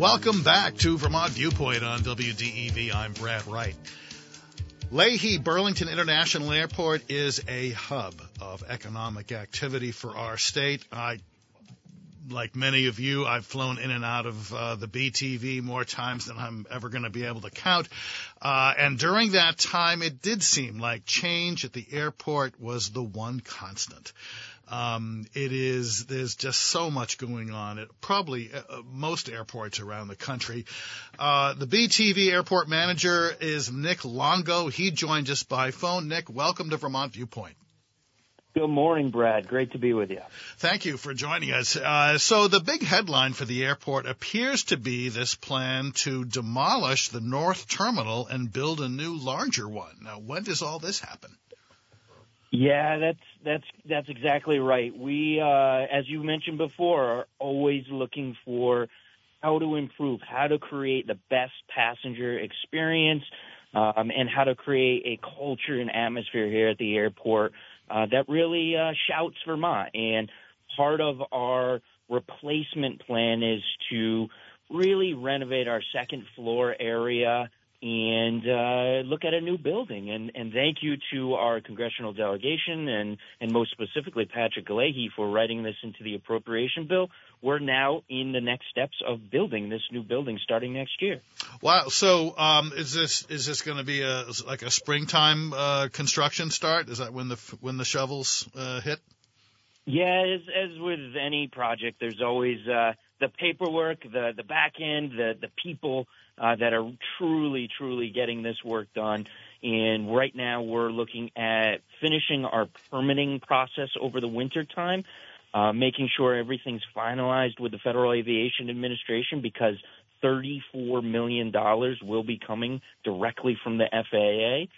Welcome back to Vermont Viewpoint on WDEV. I'm Brad Wright. Leahy Burlington International Airport is a hub of economic activity for our state. I, like many of you, I've flown in and out of uh, the BTV more times than I'm ever going to be able to count. Uh, and during that time, it did seem like change at the airport was the one constant. Um, it is there's just so much going on at probably uh, uh, most airports around the country. Uh, the BTV airport manager is Nic Longo. He joined us by phone. Nic, welcome to Vermont Viewpoint. Good morning, Brad. Great to be with you. Thank you for joining us. Uh, so the big headline for the airport appears to be this plan to demolish the north terminal and build a new, larger one. Now, when does all this happen? Yeah, that's that's that's exactly right. We, uh, as you mentioned before, are always looking for how to improve, how to create the best passenger experience, um, and how to create a culture and atmosphere here at the airport uh, that really uh, shouts Vermont. And part of our replacement plan is to really renovate our second floor area and uh, look at a new building. And, and thank you to our congressional delegation and, and most specifically Patrick Leahy for writing this into the appropriation bill. We're now in the next steps of building this new building starting next year. Wow! So um, is this is this going to be a like a springtime uh, construction start? Is that when the when the shovels uh, hit? Yeah, as, as with any project, there's always uh, the paperwork, the the back end, the the people uh, that are truly, truly getting this work done. And right now we're looking at finishing our permitting process over the winter time, uh, making sure everything's finalized with the Federal Aviation Administration because $34 million will be coming directly from the FAA.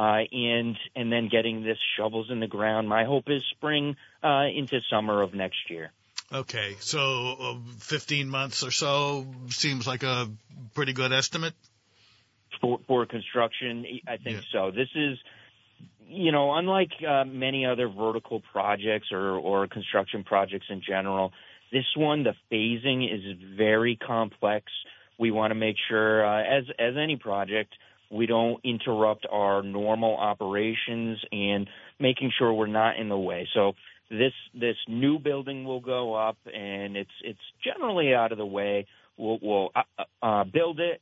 Uh, and and then getting this shovels in the ground. My hope is spring uh, into summer of next year. Okay, so uh, 15 months or so seems like a pretty good estimate for for construction. I think yeah. so. This is, you know, unlike uh, many other vertical projects or or construction projects in general, this one the phasing is very complex. We want to make sure, uh, as as any project, we don't interrupt our normal operations and making sure we're not in the way. So this this new building will go up, and it's it's generally out of the way. We'll, we'll uh, uh, build it,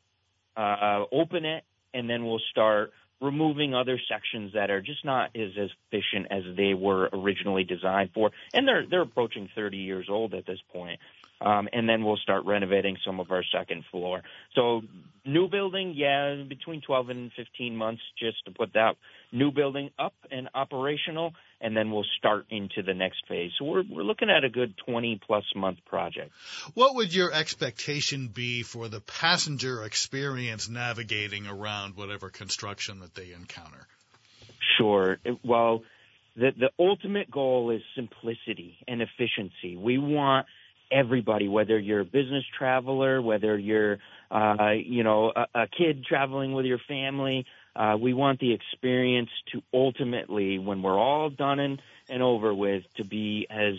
uh, open it, and then we'll start removing other sections that are just not as efficient as they were originally designed for. And they're they're approaching 30 years old at this point. Um, and then we'll start renovating some of our second floor. So new building, yeah, between 12 and 15 months just to put that new building up and operational, and then we'll start into the next phase. So we're we're looking at a good 20 plus month project. What would your expectation be for the passenger experience navigating around whatever construction that they encounter? Sure. Well, the the ultimate goal is simplicity and efficiency. We want everybody, whether you're a business traveler, whether you're, uh, you know, a, a kid traveling with your family. Uh, we want the experience to ultimately, when we're all done and, and over with, to be as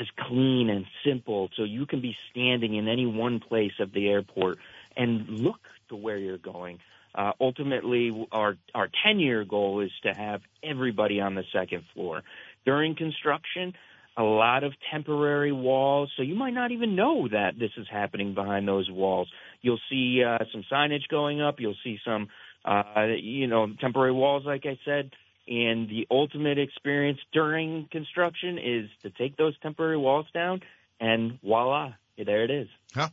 as clean and simple, so you can be standing in any one place of the airport and look to where you're going. Uh, ultimately, our our 10 year goal is to have everybody on the second floor. During construction, a lot of temporary walls, so you might not even know that this is happening behind those walls. You'll see uh, some signage going up. You'll see some, uh, you know, temporary walls, like I said. And the ultimate experience during construction is to take those temporary walls down, and voila, there it is. Huh.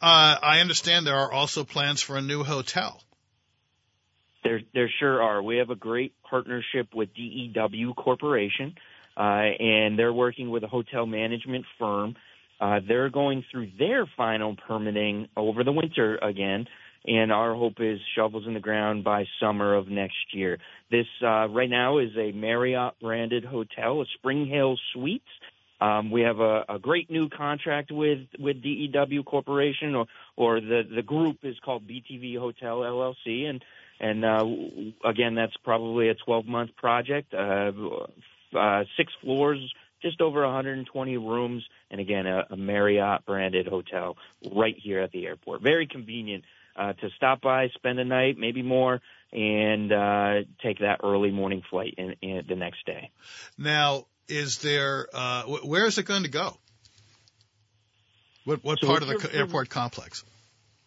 Uh, I understand there are also plans for a new hotel. There, there sure are. We have a great partnership with DEW Corporation. uh, and they're working with a hotel management firm. Uh, they're going through their final permitting over the winter again, and our hope is shovels in the ground by summer of next year. This uh, right now is a Marriott branded hotel, a SpringHill Suites. Um, we have a, a great new contract with with DEW Corporation, or or the the group is called BTV Hotel LLC, and and uh, again that's probably a 12 month project, uh, uh, six floors, just over 120 rooms, and again a, a Marriott branded hotel right here at the airport. Very convenient uh, to stop by, spend a night, maybe more, and uh, take that early morning flight in, in the next day. Now, is there uh, where is it going to go? What what so part of the airport complex?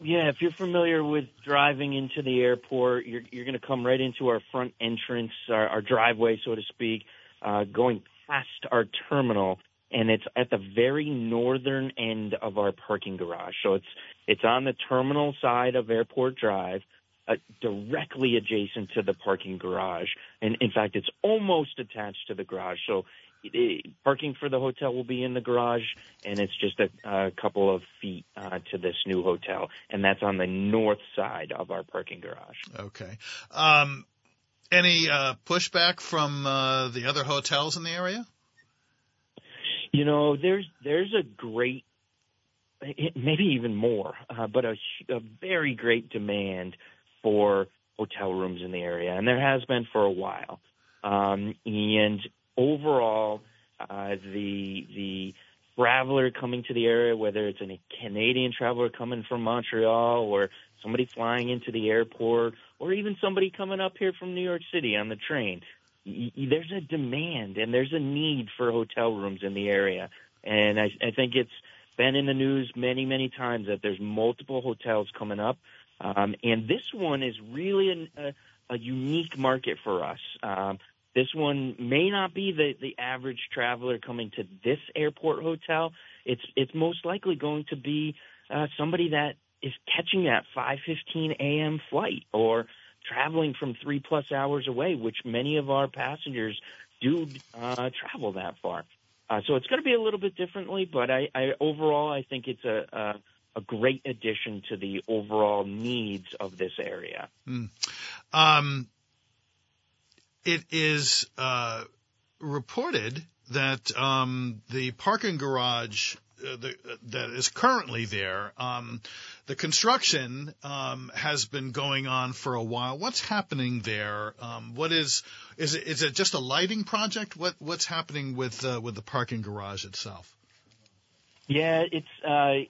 Yeah, if you're familiar with driving into the airport, you're you're going to come right into our front entrance, our, our driveway, so to speak, uh, going past our terminal, and it's at the very northern end of our parking garage. So it's it's on the terminal side of Airport Drive. Uh, directly adjacent to the parking garage, and in fact, it's almost attached to the garage. So parking for the hotel will be in the garage, and it's just a, a couple of feet uh, to this new hotel, and that's on the north side of our parking garage. Okay. Um, any uh, pushback from uh, the other hotels in the area? You know, there's there's a great, maybe even more, uh, but a, a very great demand for hotel rooms in the area, and there has been for a while. Um, and overall, uh, the the traveler coming to the area, whether it's a Canadian traveler coming from Montreal or somebody flying into the airport, or even somebody coming up here from New York City on the train, there's a demand and there's a need for hotel rooms in the area. And I, I think it's been in the news many, many times that there's multiple hotels coming up. Um, and this one is really an, a, a unique market for us. Um, this one may not be the, the average traveler coming to this airport hotel. It's it's most likely going to be uh, somebody that is catching that 5:15 a.m. flight or traveling from three plus hours away, which many of our passengers do uh, travel that far. Uh, so it's going to be a little bit differently, but I, I overall I think it's a, a a great addition to the overall needs of this area. Mm. Um, it is uh, reported that um, the parking garage uh, the, that is currently there, um, the construction um, has been going on for a while. What's happening there? Um, what is is it, is it just a lighting project? What what's happening with uh, with the parking garage itself? Yeah, it's uh,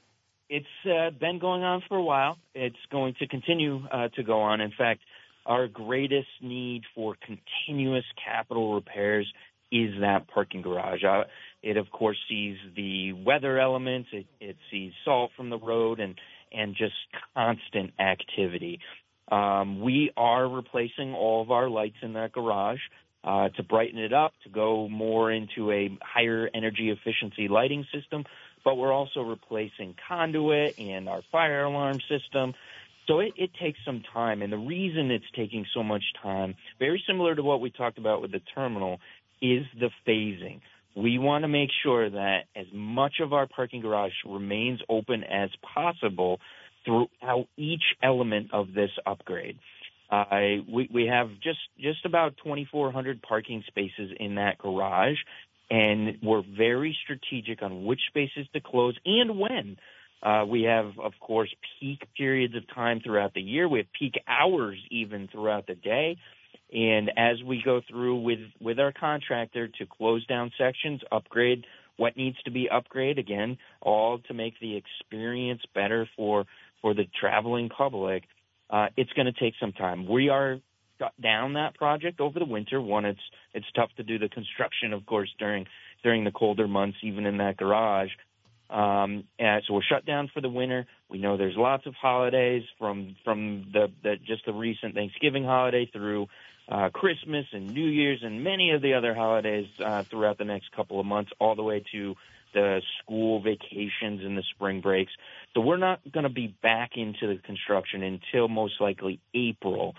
it's uh, been going on for a while. It's going to continue uh, to go on. In fact, our greatest need for continuous capital repairs is that parking garage. Uh, it of course sees the weather elements. It, it sees salt from the road and and just constant activity. Um, we are replacing all of our lights in that garage uh, to brighten it up, to go more into a higher energy efficiency lighting system. But we're also replacing conduit and our fire alarm system. So it, it takes some time, and the reason it's taking so much time, very similar to what we talked about with the terminal, is the phasing. We want to make sure that as much of our parking garage remains open as possible throughout each element of this upgrade. Uh, we, we have just just about 2,400 parking spaces in that garage, and we're very strategic on which spaces to close and when. Uh, we have, of course, peak periods of time throughout the year. We have peak hours even throughout the day. And as we go through with, with our contractor to close down sections, upgrade what needs to be upgraded, again, all to make the experience better for, for the traveling public, uh, it's going to take some time. We are shut down that project over the winter. One, it's, it's tough to do the construction, of course, during, during the colder months, even in that garage. Um, and so we're shut down for the winter. We know there's lots of holidays from from the, the just the recent Thanksgiving holiday through uh, Christmas and New Year's and many of the other holidays uh, throughout the next couple of months, all the way to the school vacations and the spring breaks. So we're not going to be back into the construction until most likely April,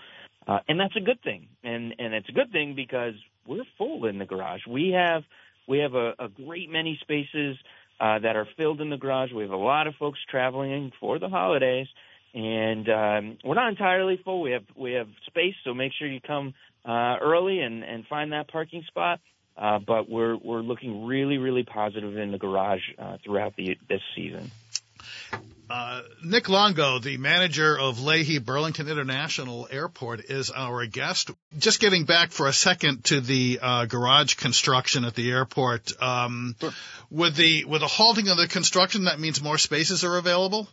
uh, and that's a good thing. And and it's a good thing because we're full in the garage. We have we have a, a great many spaces uh, that are filled in the garage. We have a lot of folks traveling for the holidays, and um, we're not entirely full. We have we have space, so make sure you come uh, early and, and find that parking spot. Uh, but we're we're looking really really positive in the garage uh, throughout the this season. Uh, Nic Longo, the manager of Leahy Burlington International Airport, is our guest. Just getting back for a second to the uh, garage construction at the airport. Um, sure. With the with the halting of the construction, that means more spaces are available.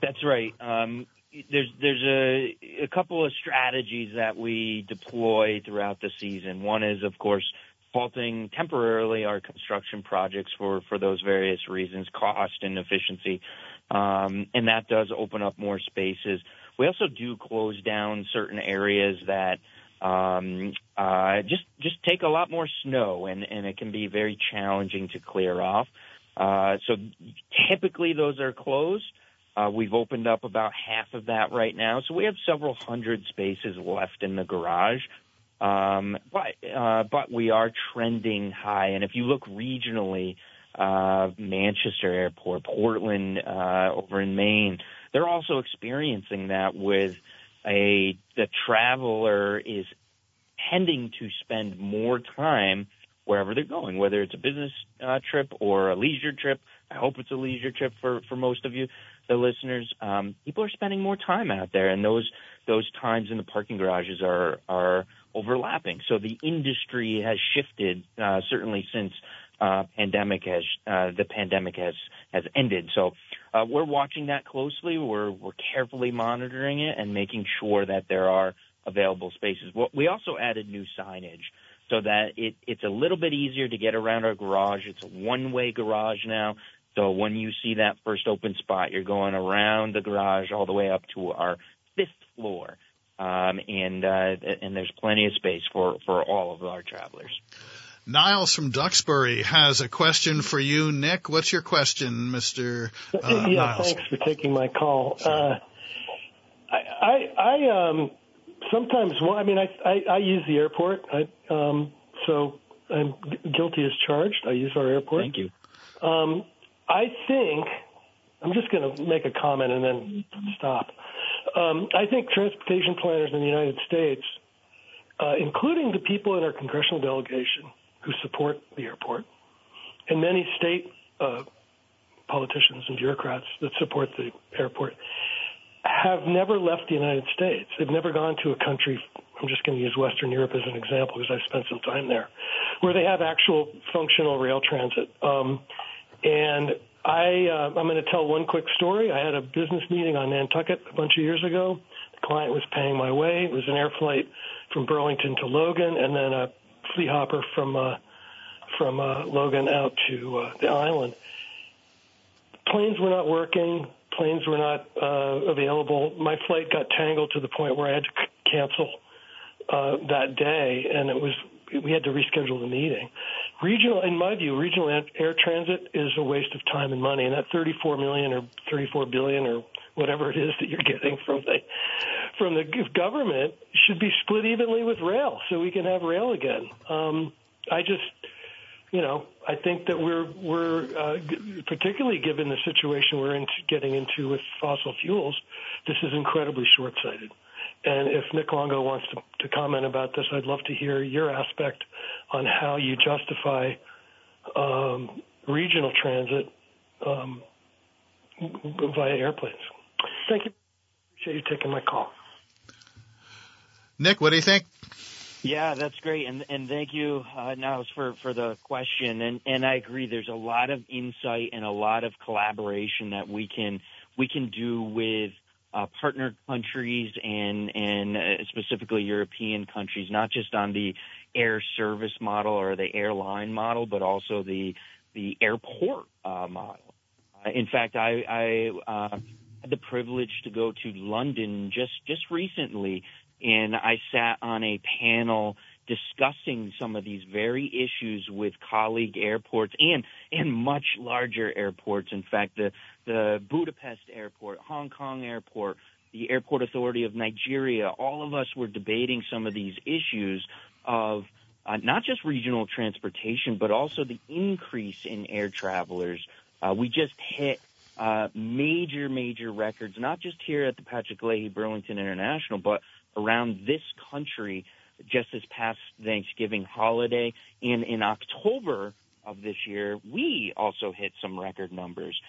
That's right. Um, there's there's a a couple of strategies that we deploy throughout the season. One is, of course, halting temporarily our construction projects for for those various reasons, cost and efficiency, um, and that does open up more spaces. We also do close down certain areas that um, uh, just just take a lot more snow, and and it can be very challenging to clear off. Uh, so typically those are closed. Uh, we've opened up about half of that right now, so we have several hundred spaces left in the garage. Um, but uh, but we are trending high, and if you look regionally, uh, Manchester Airport, Portland uh, over in Maine, they're also experiencing that with a the traveler is tending to spend more time wherever they're going, whether it's a business uh, trip or a leisure trip. I hope it's a leisure trip for for most of you the listeners, um, people are spending more time out there, and those those times in the parking garages are are overlapping. So the industry has shifted uh, certainly since uh, pandemic has uh, the pandemic has has ended. So uh, we're watching that closely. We're we're carefully monitoring it and making sure that there are available spaces. We also added new signage so that it, it's a little bit easier to get around our garage. It's a one-way garage now, so when you see that first open spot, you're going around the garage all the way up to our fifth floor, um, and uh, and there's plenty of space for for all of our travelers. Niles from Duxbury has a question for you, Nic. What's your question, Mister? Uh, yeah, Niles? thanks for taking my call. Uh, I, I, I um, sometimes, well, I mean, I, I, I use the airport, I, um, so I'm guilty as charged. I use our airport. Thank you. Um, I think I'm just going to make a comment and then stop. Um, I think transportation planners in the United States, uh, including the people in our congressional delegation who support the airport, and many state uh, politicians and bureaucrats that support the airport, have never left the United States. They've never gone to a country. I'm just going to use Western Europe as an example because I've spent some time there, where they have actual functional rail transit. Um, and I, uh, I'm going to tell one quick story. I had a business meeting on Nantucket a bunch of years ago. The client was paying my way. It was an air flight from Burlington to Logan, and then a flea hopper from uh, from uh, Logan out to uh, the island. Planes were not working. Planes were not uh, available. My flight got tangled to the point where I had to c- cancel uh, that day, and it was we had to reschedule the meeting. Regional, in my view, regional air transit is a waste of time and money, and that 34 million or 34 billion or whatever it is that you're getting from the from the government should be split evenly with rail, so we can have rail again. Um, I just, you know, I think that we're we're uh, particularly given the situation we're into, getting into with fossil fuels, this is incredibly short-sighted. And if Nic Longo wants to, to comment about this, I'd love to hear your aspect on how you justify um, regional transit um, via airplanes. Thank you. Appreciate you taking my call. Nic, what do you think? Yeah, that's great, and and thank you, uh, Niles, for for the question. And and I agree. There's a lot of insight and a lot of collaboration that we can we can do with uh, partner countries and and uh, specifically European countries, not just on the air service model or the airline model, but also the the airport uh, model. Uh, in fact, I, I uh, had the privilege to go to London just just recently, and I sat on a panel discussing some of these very issues with colleague airports and and much larger airports. In fact, the the Budapest airport, Hong Kong airport, the Airport Authority of Nigeria, all of us were debating some of these issues of uh, not just regional transportation, but also the increase in air travelers. Uh, we just hit uh, major, major records, not just here at the Patrick Leahy Burlington International, but around this country just this past Thanksgiving holiday. And in October of this year, we also hit some record numbers.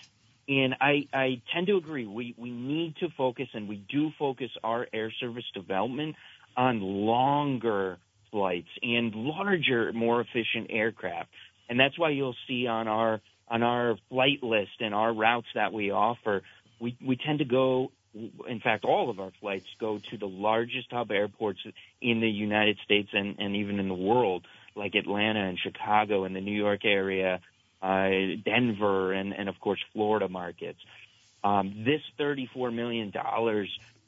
And I, I tend to agree. We, we need to focus, and we do focus our air service development on longer flights and larger, more efficient aircraft. And that's why you'll see on our on our flight list and our routes that we offer, we, we tend to go in fact, all of our flights go to the largest hub airports in the United States and, and even in the world, like Atlanta and Chicago and the New York area, uh, Denver, and, and of course, Florida markets. Um, this $34 million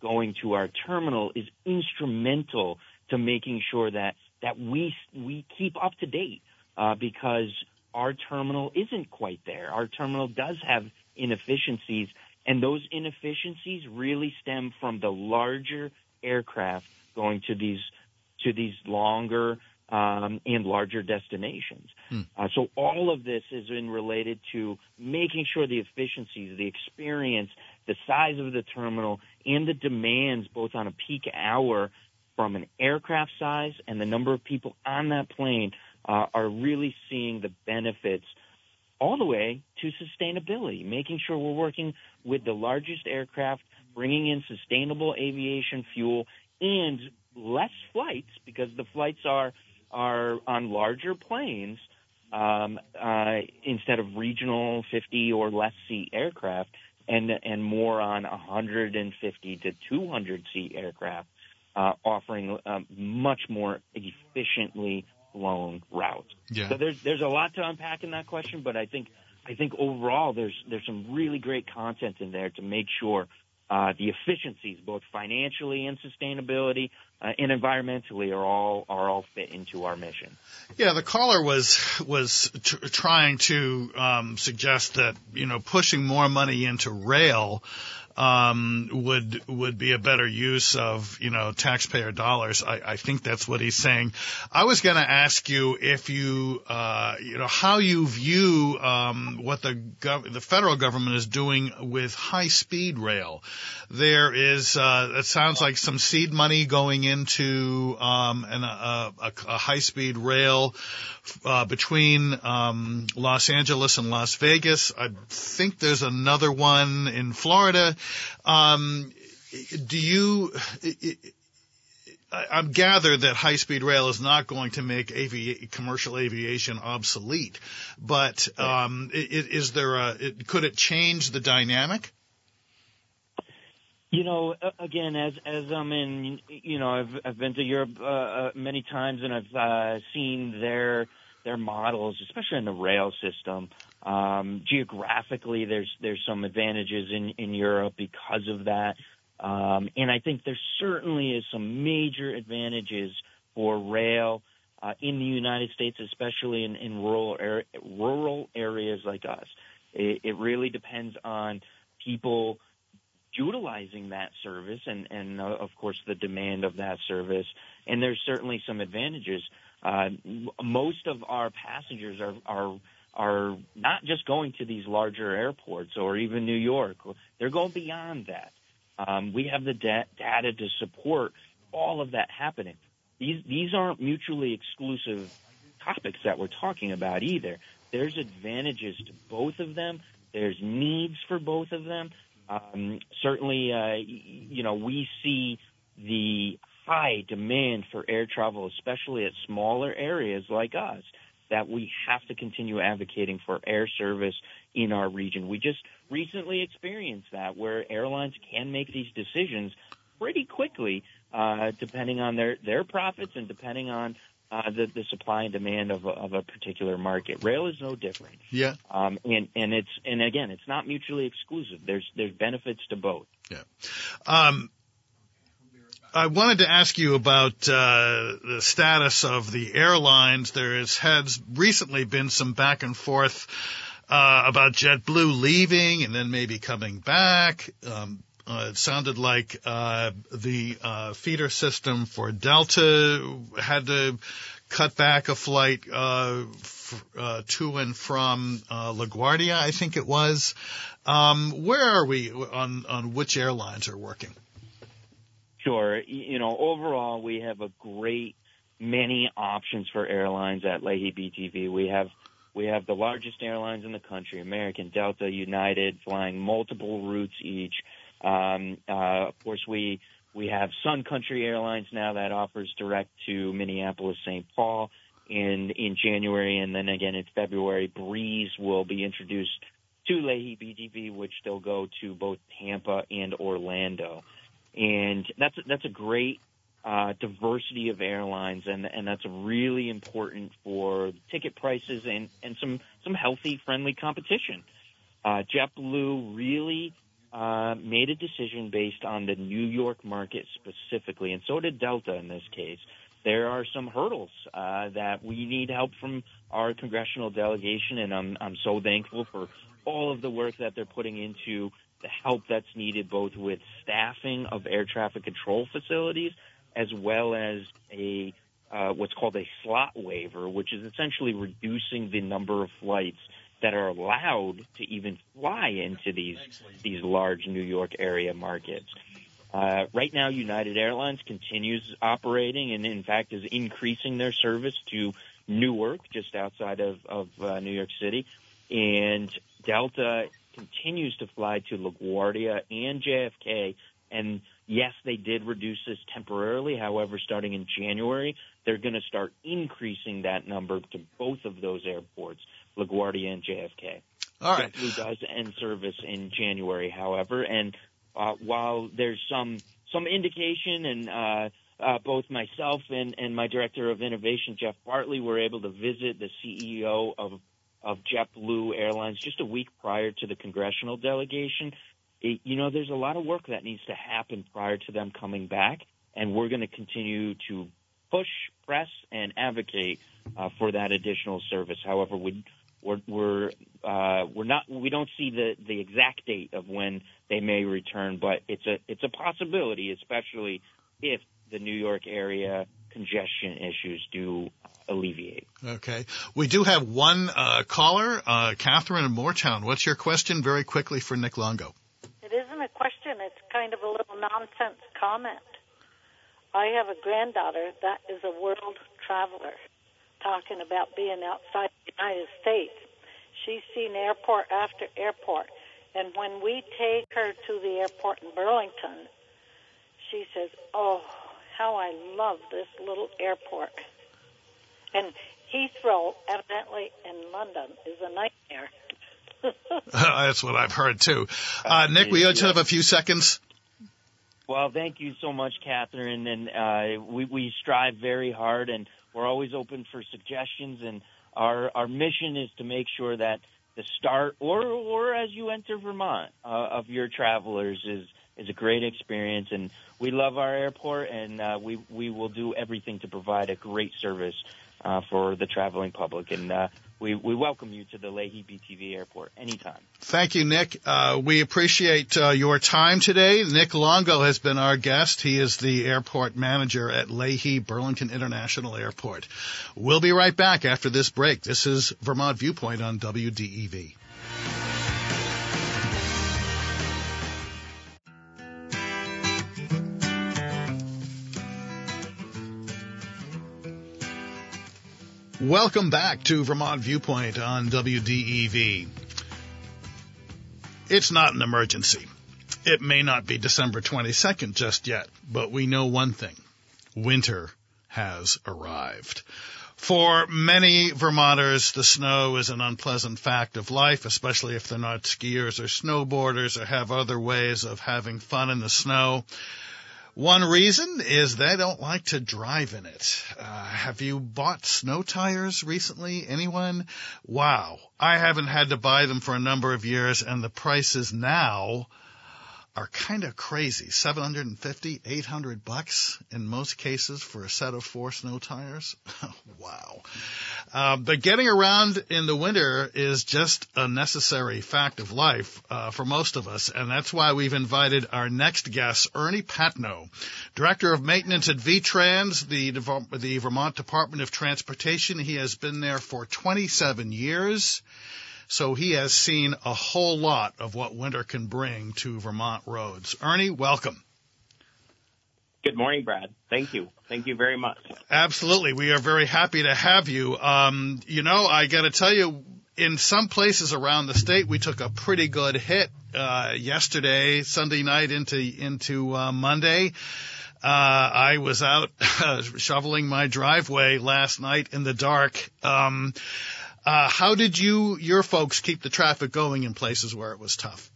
going to our terminal is instrumental to making sure that, that we, we keep up to date uh, because our terminal isn't quite there. Our terminal does have inefficiencies and those inefficiencies really stem from the larger aircraft going to these to these longer um, and larger destinations. Hmm. Uh, so all of this is in related to making sure the efficiencies, the experience, the size of the terminal, and the demands both on a peak hour from an aircraft size and the number of people on that plane uh, are really seeing the benefits all the way to sustainability, making sure we're working with the largest aircraft, bringing in sustainable aviation fuel and less flights because the flights are are on larger planes um, uh, instead of regional 50 or less seat aircraft, and and more on 150 to 200 seat aircraft, uh, offering um, much more efficiently flown route. Yeah. So there's there's a lot to unpack in that question, but I think I think overall there's there's some really great content in there to make sure uh, the efficiencies, both financially and sustainability uh, and environmentally, are all are all fit into our mission. Yeah, the caller was was trying to um, suggest that you know pushing more money into rail um, would would be a better use of you know taxpayer dollars. I, I think that's what he's saying. I was going to ask you if you uh, you know how you view um, what the gov- the federal government is doing with high speed rail. There is uh, it sounds like some seed money going into um, an, a, a, a high speed rail uh, between um, Los Angeles and Las Vegas. I think there's another one in Florida. Um, do you? I gather that high speed rail is not going to make avi- commercial aviation obsolete, but um, is there a? Could it change the dynamic? You know, again, as as I'm in, you know, I've I've been to Europe uh, uh, many times, and I've uh, seen their their models, especially in the rail system. Um, geographically, there's there's some advantages in in Europe because of that, um, and I think there certainly is some major advantages for rail uh, in the United States, especially in, in rural er- rural areas like us. It, it really depends on people utilizing that service and, and uh, of course the demand of that service. And there's certainly some advantages. Uh, most of our passengers are, are are not just going to these larger airports or even New York. They're going beyond that. Um, we have the da- data to support all of that happening. These these aren't mutually exclusive topics that we're talking about either. There's advantages to both of them. There's needs for both of them. Um, certainly, uh, you know, we see the high demand for air travel, especially at smaller areas like us, that we have to continue advocating for air service in our region. We just recently experienced that where airlines can make these decisions pretty quickly, uh, depending on their, their profits and depending on uh, the, the supply and demand of a, of a particular market. Rail is no different. Yeah. Um, and, and it's, and again, it's not mutually exclusive. There's, there's benefits to both. Yeah. Um, I wanted to ask you about uh, the status of the airlines. There has, recently been some back and forth uh, about JetBlue leaving and then maybe coming back. Um, uh, it sounded like uh, the uh, feeder system for Delta had to cut back a flight uh, f- uh, to and from uh, LaGuardia, I think it was. Um, where are we on on which airlines are working? Sure. You know, overall, we have a great many options for airlines at Leahy BTV. We have we have the largest airlines in the country: American, Delta, United, flying multiple routes each. Um, uh, of course, we we have Sun Country Airlines now that offers direct to Minneapolis, St. Paul in in January, and then again in February. Breeze will be introduced to Leahy BTV, which they'll go to both Tampa and Orlando, and that's that's a great uh, diversity of airlines, and and that's really important for ticket prices and and some some healthy, friendly competition. Uh, JetBlue really uh, made a decision based on the New York market specifically, and so did Delta in this case. There are some hurdles uh, that we need help from our congressional delegation, and I'm I'm so thankful for all of the work that they're putting into help that's needed both with staffing of air traffic control facilities as well as a uh, what's called a slot waiver, which is essentially reducing the number of flights that are allowed to even fly into these these large New York area markets. Uh, right now, United Airlines continues operating and, in fact, is increasing their service to Newark, just outside of, of uh, New York City. And Delta continues to fly to LaGuardia and JFK. And yes, they did reduce this temporarily. However, starting in January, they're going to start increasing that number to both of those airports, LaGuardia and JFK. All right. JetBlue does end service in January, however, and uh, while there's some some indication, and uh, uh, both myself and, and my director of innovation, Jeff Bartley, were able to visit the CEO of of JetBlue Airlines just a week prior to the congressional delegation. It, you know, there's a lot of work that needs to happen prior to them coming back, and we're going to continue to push, press, and advocate uh, for that additional service. However, we we're we're uh, we're not we don't see the the exact date of when they may return, but it's a it's a possibility, especially if the New York area congestion issues do alleviate. Okay, we do have one uh, caller, uh, Catherine in Moretown. What's your question, very quickly, for Nic Longo? It isn't a question; it's kind of a little nonsense comment. I have a granddaughter that is a world traveler talking about being outside the United States. She's seen airport after airport. And when we take her to the airport in Burlington, she says, Oh, how I love this little airport. And Heathrow, evidently in London, is a nightmare. That's what I've heard too. Uh, Nic, we just have a few seconds. Well, thank you so much, Catherine. And uh, we, we strive very hard, and we're always open for suggestions. And our our mission is to make sure that the start, or or as you enter Vermont, uh, of your travelers is is a great experience. And we love our airport, and uh, we we will do everything to provide a great service uh, for the traveling public. And uh, we, we welcome you to the Leahy BTV Airport anytime. Thank you, Nic. Uh, we appreciate uh, your time today. Nic Longo has been our guest. He is the airport manager at Leahy Burlington International Airport. We'll be right back after this break. This is Vermont Viewpoint on WDEV. Welcome back to Vermont Viewpoint on WDEV. It's not an emergency. It may not be December 22nd just yet, but we know one thing. Winter has arrived. For many Vermonters, the snow is an unpleasant fact of life, especially if they're not skiers or snowboarders or have other ways of having fun in the snow. One reason is they don't like to drive in it. Uh, have you bought snow tires recently? Anyone? Wow. I haven't had to buy them for a number of years and the prices now are kind of crazy. 750, 800 bucks in most cases for a set of four snow tires. wow. Uh, but getting around in the winter is just a necessary fact of life uh, for most of us, and that's why we've invited our next guest, Ernie Patnoe, Director of Maintenance at VTrans, the, the Vermont Department of Transportation. He has been there for 27 years. So he has seen a whole lot of what winter can bring to Vermont roads. Ernie, welcome. Good morning, Brad. Thank you. Thank you very much. Absolutely. We are very happy to have you. Um, you know, I got to tell you, in some places around the state, we took a pretty good hit uh, yesterday, Sunday night into into uh, Monday. Uh, I was out shoveling my driveway last night in the dark. Um, uh, how did you, your folks, keep the traffic going in places where it was tough?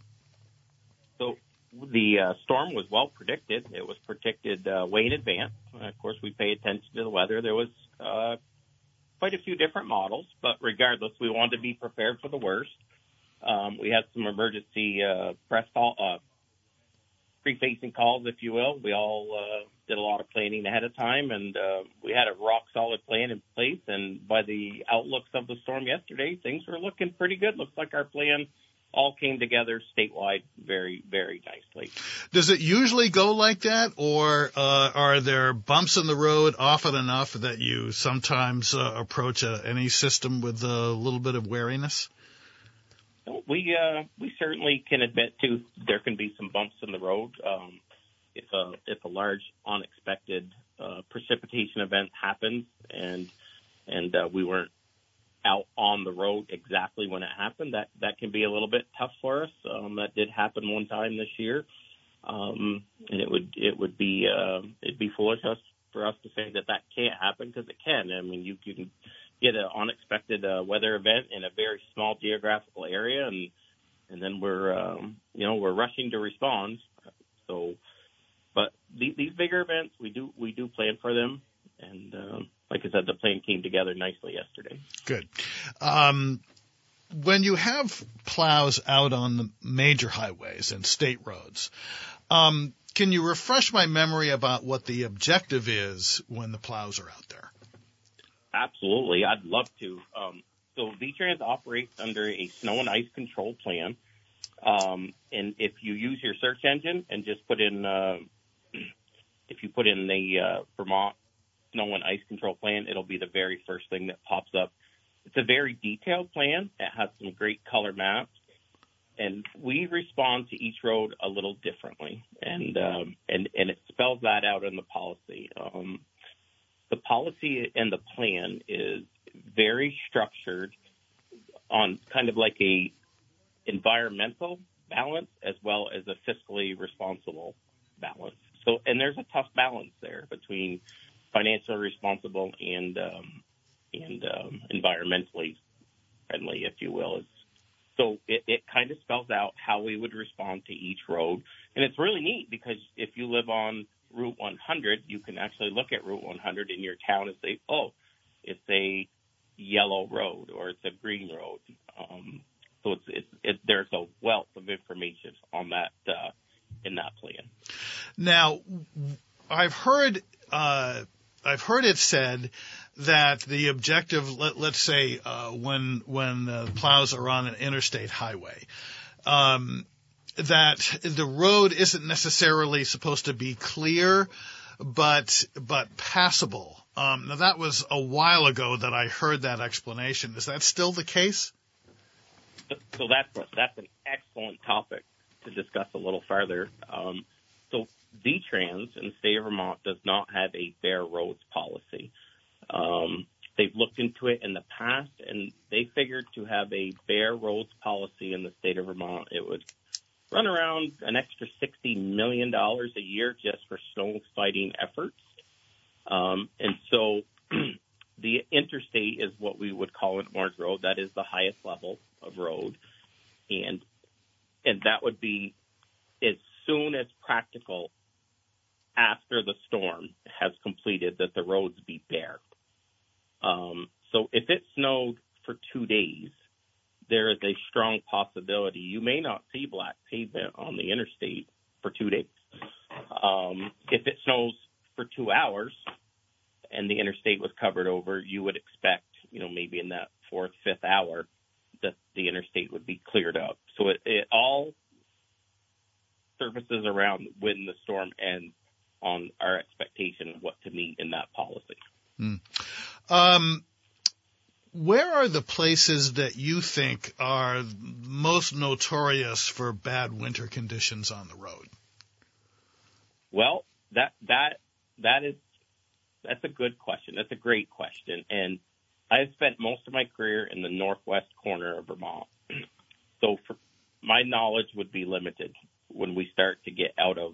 So the uh, storm was well predicted. It was predicted uh, way in advance. of course, we pay attention to the weather. There was uh, quite a few different models, but regardless, we wanted to be prepared for the worst. Um, we had some emergency uh, press call, uh, pre-facing calls, if you will. We all uh, did a lot of planning ahead of time, and uh, we had a rock solid plan in place. And by the outlooks of the storm yesterday, things were looking pretty good. Looks like our plan all came together statewide very, very nicely. Does it usually go like that, or uh, are there bumps in the road often enough that you sometimes uh, approach a, any system with a little bit of wariness? We uh, we certainly can admit to there can be some bumps in the road. Um, if a if a large unexpected uh, precipitation event happens and and uh, we weren't out on the road exactly when it happened, that that can be a little bit tough for us. Um, that did happen one time this year, um, and it would it would be uh, it'd be foolish us for us to say that that can't happen because it can. I mean, you can get an unexpected uh, weather event in a very small geographical area, and and then we're um, you know we're rushing to respond. So, these bigger events, we do we do plan for them, and um, like I said, the plan came together nicely yesterday. Good. Um, when you have plows out on the major highways and state roads, um, can you refresh my memory about what the objective is when the plows are out there? Absolutely, I'd love to. Um, so VTrans operates under a snow and ice control plan. Um, and if you use your search engine and just put in, uh, if you put in the uh, Vermont snow and ice control plan, it'll be the very first thing that pops up. It's a very detailed plan. It has some great color maps, and we respond to each road a little differently, and um, and and it spells that out in the policy. Um, the policy and the plan is very structured on kind of like a environmental balance as well as a fiscally responsible balance. So, and there's a tough balance there between financially responsible and um, and um, environmentally friendly, if you will. It's, so it, it kind of spells out how we would respond to each road, and it's really neat because if you live on Route 100, you can actually look at Route 100 in your town and say, oh, it's a yellow road or it's a green road. Um, so it's, it's it, there's a wealth of information on that uh, in that plan. Now, I've heard uh, I've heard it said that the objective, let, us say, uh, when when uh, plows are on an interstate highway, um, that the road isn't necessarily supposed to be clear, but but passable. Um, now that was a while ago that I heard that explanation. Is that still the case? So that's that's an excellent topic to discuss a little further. Um, so VTrans in the state of Vermont does not have a bare roads policy. Um, they've looked into it in the past, and they figured to have a bare roads policy in the state of Vermont, it would run around an extra $60 million a year just for snow fighting efforts. Um, and so the interstate is what we would call an orange road. That is the highest level of road. And, and that would be as soon as practical after the storm has completed that the roads be bare. Um, so if it snowed for two days, there is a strong possibility you may not see black pavement on the interstate for two days. Um, if it snows for two hours and the interstate was covered over, you would expect, you know, maybe in that fourth, fifth hour that the interstate would be cleared up. So it, it all surfaces around when the storm ends on our expectation of what to meet in that policy. Hmm. Um, where are the places that you think are most notorious for bad winter conditions on the road? Well, that that that is that's a good question. That's a great question, and I've spent most of my career in the northwest corner of Vermont, so my knowledge would be limited when we start to get out of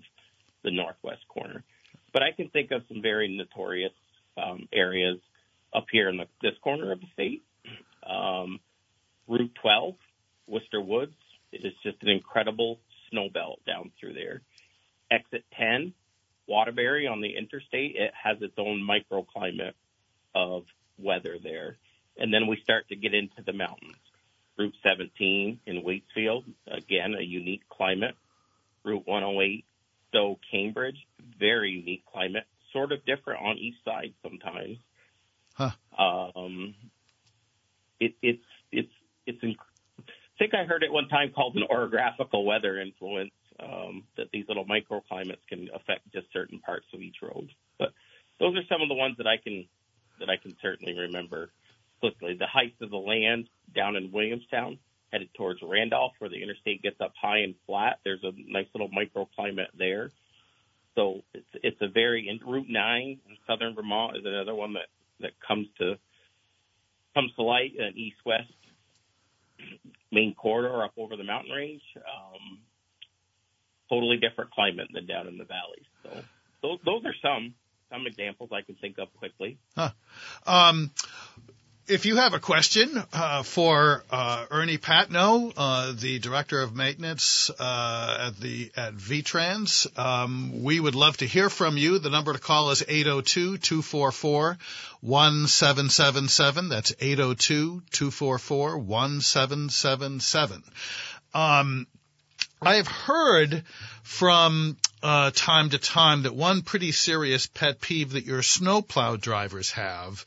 the northwest corner. But I can think of some very notorious um, areas up here in the, this corner of the state. Um, Route 12, Worcester Woods. It is just an incredible snow belt down through there. Exit 10, Waterbury on the interstate. It has its own microclimate of weather there. And then we start to get into the mountains. Route 17 in Waitsfield, again, a unique climate. Route 108, Stowe, Cambridge, very unique climate, sort of different on each side sometimes. Huh. Um, it, it's it's it's. Inc- I think I heard it one time called an orographical weather influence. Um, that these little microclimates can affect just certain parts of each road. But those are some of the ones that I can that I can certainly remember quickly. The heights of the land down in Williamstown, headed towards Randolph, where the interstate gets up high and flat. There's a nice little microclimate there. So it's it's a very and Route Nine in southern Vermont is another one that that comes to comes to light an east-west main corridor up over the mountain range. Um, totally different climate than down in the valleys. So those, those are some some examples I can think of quickly. Huh. Um, if you have a question uh, for uh, Ernie Patnoe, uh, the director of maintenance uh, at the at VTrans, um, we would love to hear from you. The number to call is 802-244-1777. That's 802-244-1777. Um, I have heard from uh, time to time that one pretty serious pet peeve that your snowplow drivers have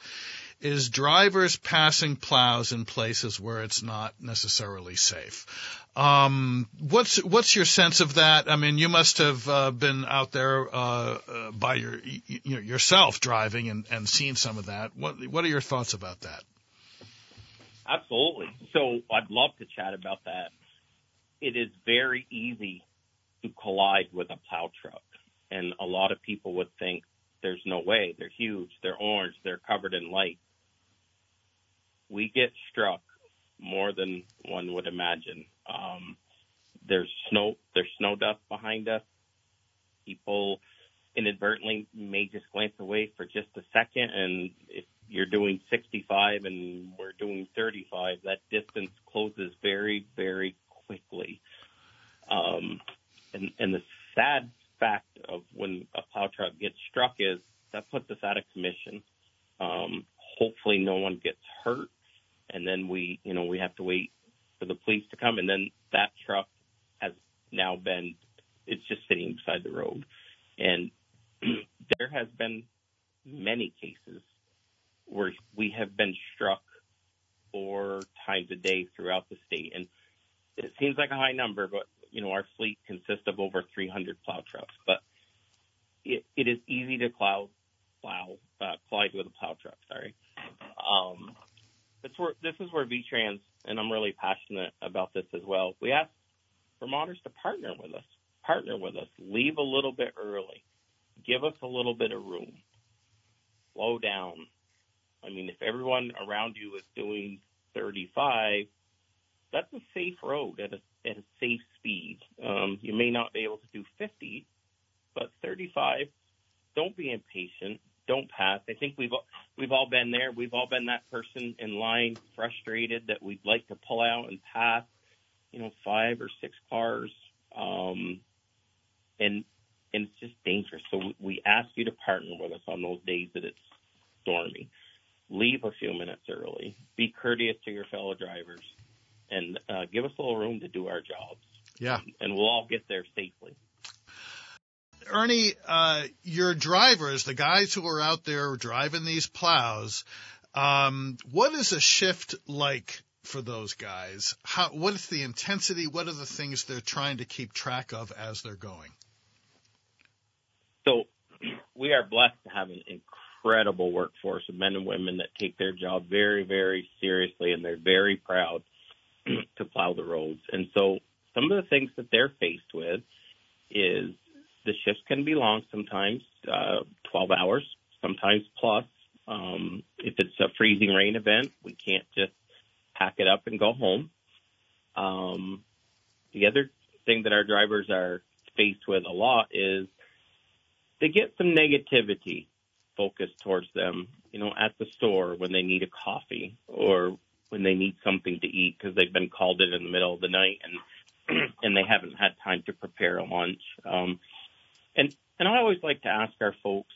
is drivers passing plows in places where it's not necessarily safe. Um, what's what's your sense of that? I mean, you must have uh, been out there uh, uh, by your you know, yourself driving and, and seen some of that. What what are your thoughts about that? Absolutely. So I'd love to chat about that. It is very easy to collide with a plow truck, and a lot of people would think there's no way. They're huge. They're orange. They're covered in light we get struck more than one would imagine. Um, there's snow, there's snow dust behind us. People inadvertently may just glance away for just a second, and if you're doing 65 and we're doing 35, that distance closes very, very quickly. Um, and, and the sad fact of when a plow truck gets struck is that puts us out of commission. Um, hopefully, no one gets hurt. And then we, you know, we have to wait for the police to come, and then that truck has now been, it's just sitting beside the road, and there has been many cases where we have been struck four times a day throughout the state, and it seems like a high number, but you know, our fleet consists of over 300 plow trucks, but it, it is easy to plow, plow, uh, collide with a plow truck. Sorry. Um, where this is where VTrans, and I'm really passionate about this as well. We ask Vermonters to partner with us, partner with us, leave a little bit early, give us a little bit of room, slow down. I mean, if everyone around you is doing 35, that's a safe road at a at a safe speed. Um, you may not be able to do 50, but 35. Don't be impatient don't pass. I think we've we've all been there. We've all been that person in line, frustrated that we'd like to pull out and pass, you know, five or six cars, um, and and it's just dangerous. So we ask you to partner with us on those days that it's stormy. Leave a few minutes early. Be courteous to your fellow drivers, and uh, give us a little room to do our jobs. Yeah, and we'll all get there safely. Ernie, uh, your drivers, the guys who are out there driving these plows, um, what is a shift like for those guys? How, what is the intensity? What are the things they're trying to keep track of as they're going? So we are blessed to have an incredible workforce of men and women that take their job very, very seriously, and they're very proud to plow the roads. And so some of the things that they're faced with is the shifts can be long sometimes, uh, 12 hours, sometimes plus. Um, if it's a freezing rain event, we can't just pack it up and go home. Um, the other thing that our drivers are faced with a lot is they get some negativity focused towards them, you know, at the store when they need a coffee or when they need something to eat because they've been called in in the middle of the night and and they haven't had time to prepare a lunch. Um, and and I always like to ask our folks,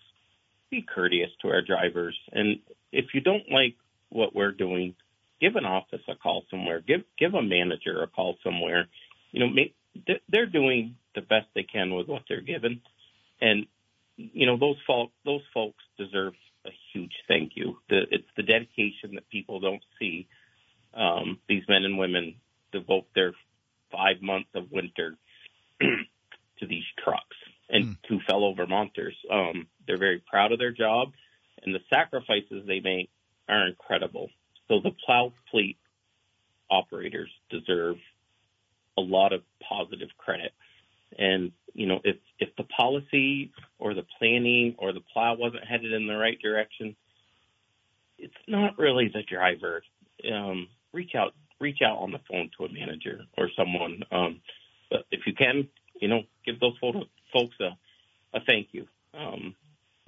be courteous to our drivers, and if you don't like what we're doing, give an office a call somewhere. Give give a manager a call somewhere. You know, make, they're doing the best they can with what they're given, and you know those folk those folks deserve a huge thank you. The, it's the dedication that people don't see. Um, these men and women devote their five months of winter to these trucks and mm. to fellow Vermonters. Um, they're very proud of their job, and the sacrifices they make are incredible. So the plow fleet operators deserve a lot of positive credit. And you know, if if the policy or the planning or the plow wasn't headed in the right direction, it's not really the driver. Um, reach out reach out on the phone to a manager or someone. Um, but if you can, you know, give those folks a, a thank you. Um,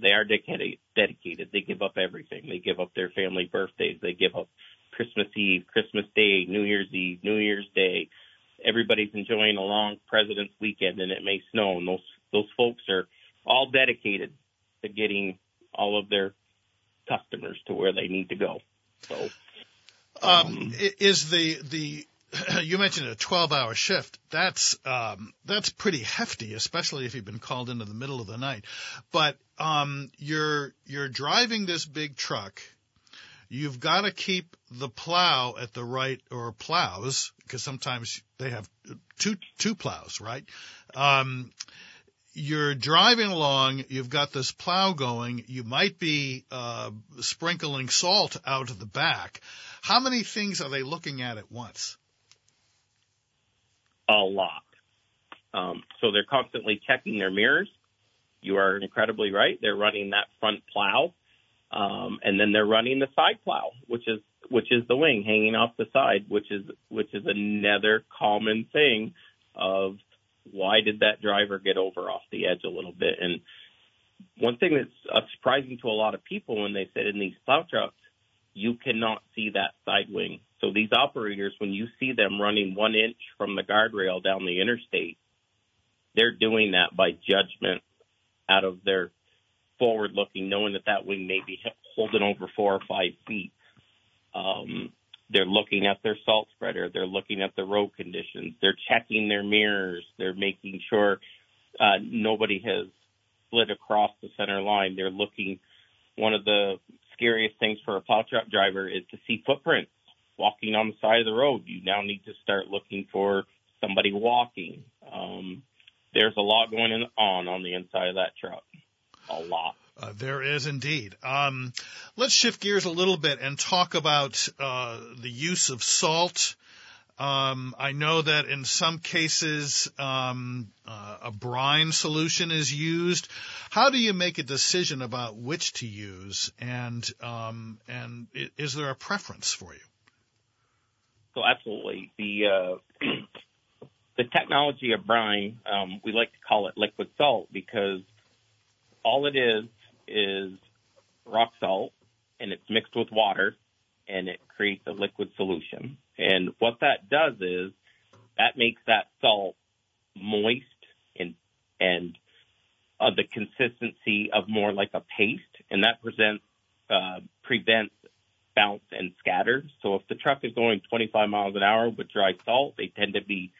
they are dedicated, dedicated. They give up everything. They give up their family birthdays. They give up Christmas Eve, Christmas Day, New Year's Eve, New Year's Day. Everybody's enjoying a long President's weekend, and it may snow. And those those folks are all dedicated to getting all of their customers to where they need to go. So, um, um, is the the you mentioned a 12 hour shift. That's, um, that's pretty hefty, especially if you've been called into the middle of the night. But, um, you're, you're driving this big truck. You've got to keep the plow at the right, or plows, because sometimes they have two, two plows, right? Um, you're driving along, you've got this plow going, you might be uh, sprinkling salt out of the back. How many things are they looking at at once? a lot. Um, so they're constantly checking their mirrors. You are incredibly right. They're running that front plow, um, and then they're running the side plow, which is which is the wing hanging off the side, which is which is another common thing of why did that driver get over off the edge a little bit? And one thing that's uh, surprising to a lot of people when they sit in these plow trucks, you cannot see that side wing so these operators, when you see them running one inch from the guardrail down the interstate, they're doing that by judgment out of their forward looking, knowing that that wing may be holding over four or five feet. Um, they're looking at their salt spreader. They're looking at the road conditions. They're checking their mirrors. They're making sure uh, nobody has slid across the center line. They're looking. One of the scariest things for a plow truck driver is to see footprints walking on the side of the road. You now need to start looking for somebody walking. Um, there's a lot going on on the inside of that truck. A lot. Uh, there is indeed. Um, let's shift gears a little bit and talk about uh, the use of salt. Um, I know that in some cases um, uh, a brine solution is used. How do you make a decision about which to use, and um, and is there a preference for you? so absolutely. The uh, the technology of brine, um, we like to call it liquid salt because all it is is rock salt, and it's mixed with water, and it creates a liquid solution. And what that does is that makes that salt moist and and of the consistency of more like a paste, and that presents uh, prevents bounce and scatter. So if the truck is going 25 miles an hour with dry salt, they tend to be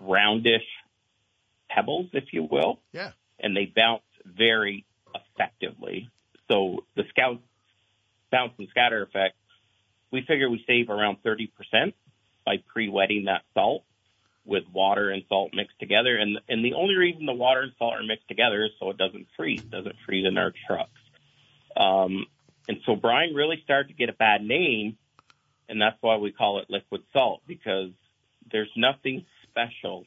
roundish pebbles, if you will. Yeah. and they bounce very effectively. So the scout bounce and scatter effect, we figure we save around 30% by pre-wetting that salt with water and salt mixed together. And and the only reason the water and salt are mixed together is so it doesn't freeze, doesn't freeze in our trucks. Um, and so brine really started to get a bad name, and that's why we call it liquid salt because there's nothing special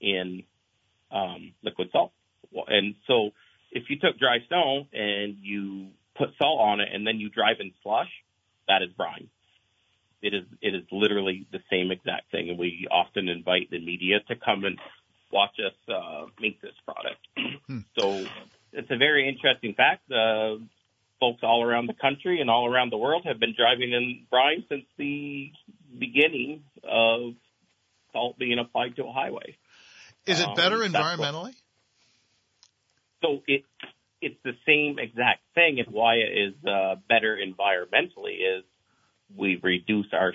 in um, liquid salt. And so if you took dry snow and you put salt on it and then you drive in slush, that is brine. It is it is literally the same exact thing, and we often invite the media to come and watch us uh, make this product. Hmm. So it's a very interesting fact. Uh, folks all around the country and all around the world have been driving in brine since the beginning of salt being applied to a highway. Is it better um, environmentally? So it it's the same exact thing. And why it is uh, better environmentally is we reduce our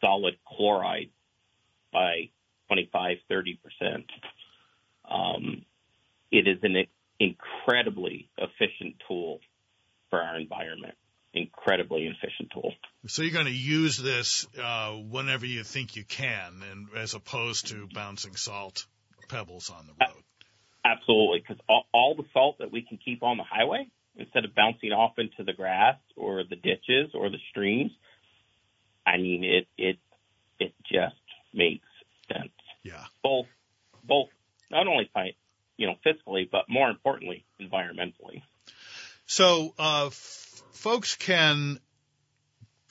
solid chloride by 25, 30 percent. Um, it is an incredibly efficient tool for our environment. Incredibly efficient tool. So you're going to use this uh, whenever you think you can, and as opposed to bouncing salt pebbles on the road. Absolutely, because all, all the salt that we can keep on the highway, instead of bouncing off into the grass or the ditches or the streams, I mean it it it just makes sense. Yeah. Both both not only you know fiscally, but more importantly environmentally. So uh, f- folks can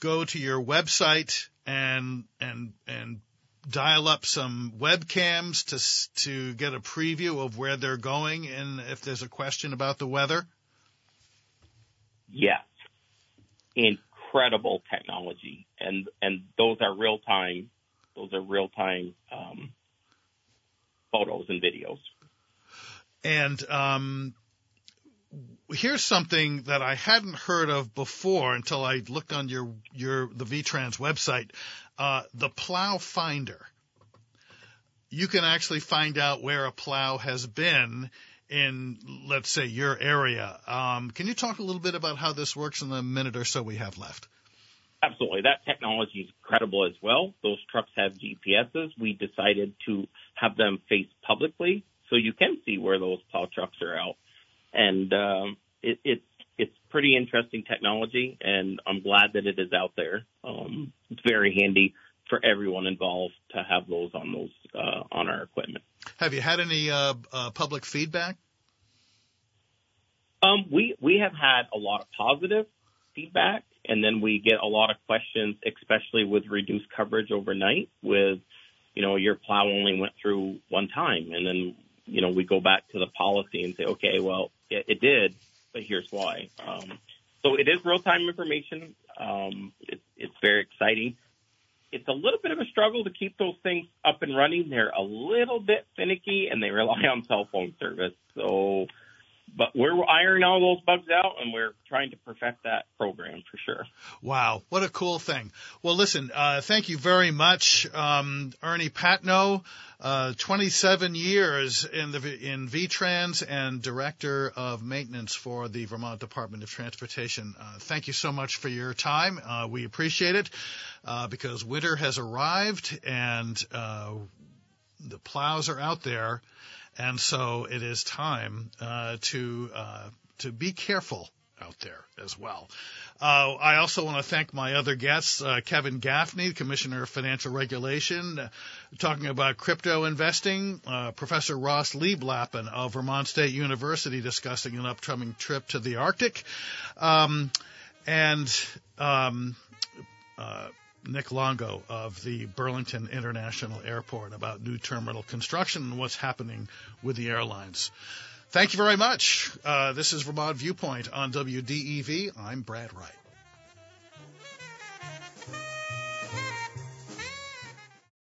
go to your website and and and dial up some webcams to to get a preview of where they're going and if there's a question about the weather? Yes. Incredible technology and and those are real time those are real time um, photos and videos. And um, here's something that I hadn't heard of before until I looked on your your the VTrans website. Uh, the plow finder. You can actually find out where a plow has been in, let's say, your area. Um, can you talk a little bit about how this works in the minute or so we have left? Absolutely. That technology is incredible as well. Those trucks have GPSs. We decided to have them face publicly so you can see where those plow trucks are out. And um, it, it's it's pretty interesting technology, and I'm glad that it is out there. Um, it's very handy for everyone involved to have those on those uh, on our equipment. Have you had any uh, uh, public feedback? Um, we we have had a lot of positive feedback, and then we get a lot of questions, especially with reduced coverage overnight. With you know, your plow only went through one time, and then you know we go back to the policy and say, okay, well, it, it did, but here's why. Um, so it is real time information. Um, it, it's very exciting. It's a little bit of a struggle to keep those things up and running. They're a little bit finicky and they rely on cell phone service. So but we're ironing all those bugs out and we're trying to perfect that program for sure. Wow, what a cool thing. Well, listen, uh, thank you very much, um, Ernie Patnoe, uh, 27 years in the in VTrans and director of maintenance for the Vermont Department of Transportation. Uh, thank you so much for your time. Uh, we appreciate it uh, because winter has arrived and uh, the plows are out there. And so it is time uh, to uh, to be careful out there as well. Uh, I also want to thank my other guests, uh, Kevin Gaffney, Commissioner of Financial Regulation, uh, talking about crypto investing, uh, Professor Ross Lieblappen of Vermont State University discussing an upcoming trip to the Arctic, um, and um, uh, Nic Longo of the Burlington International Airport about new terminal construction and what's happening with the airlines. Thank you very much. Uh, this is Vermont Viewpoint on WDEV. I'm Brad Wright.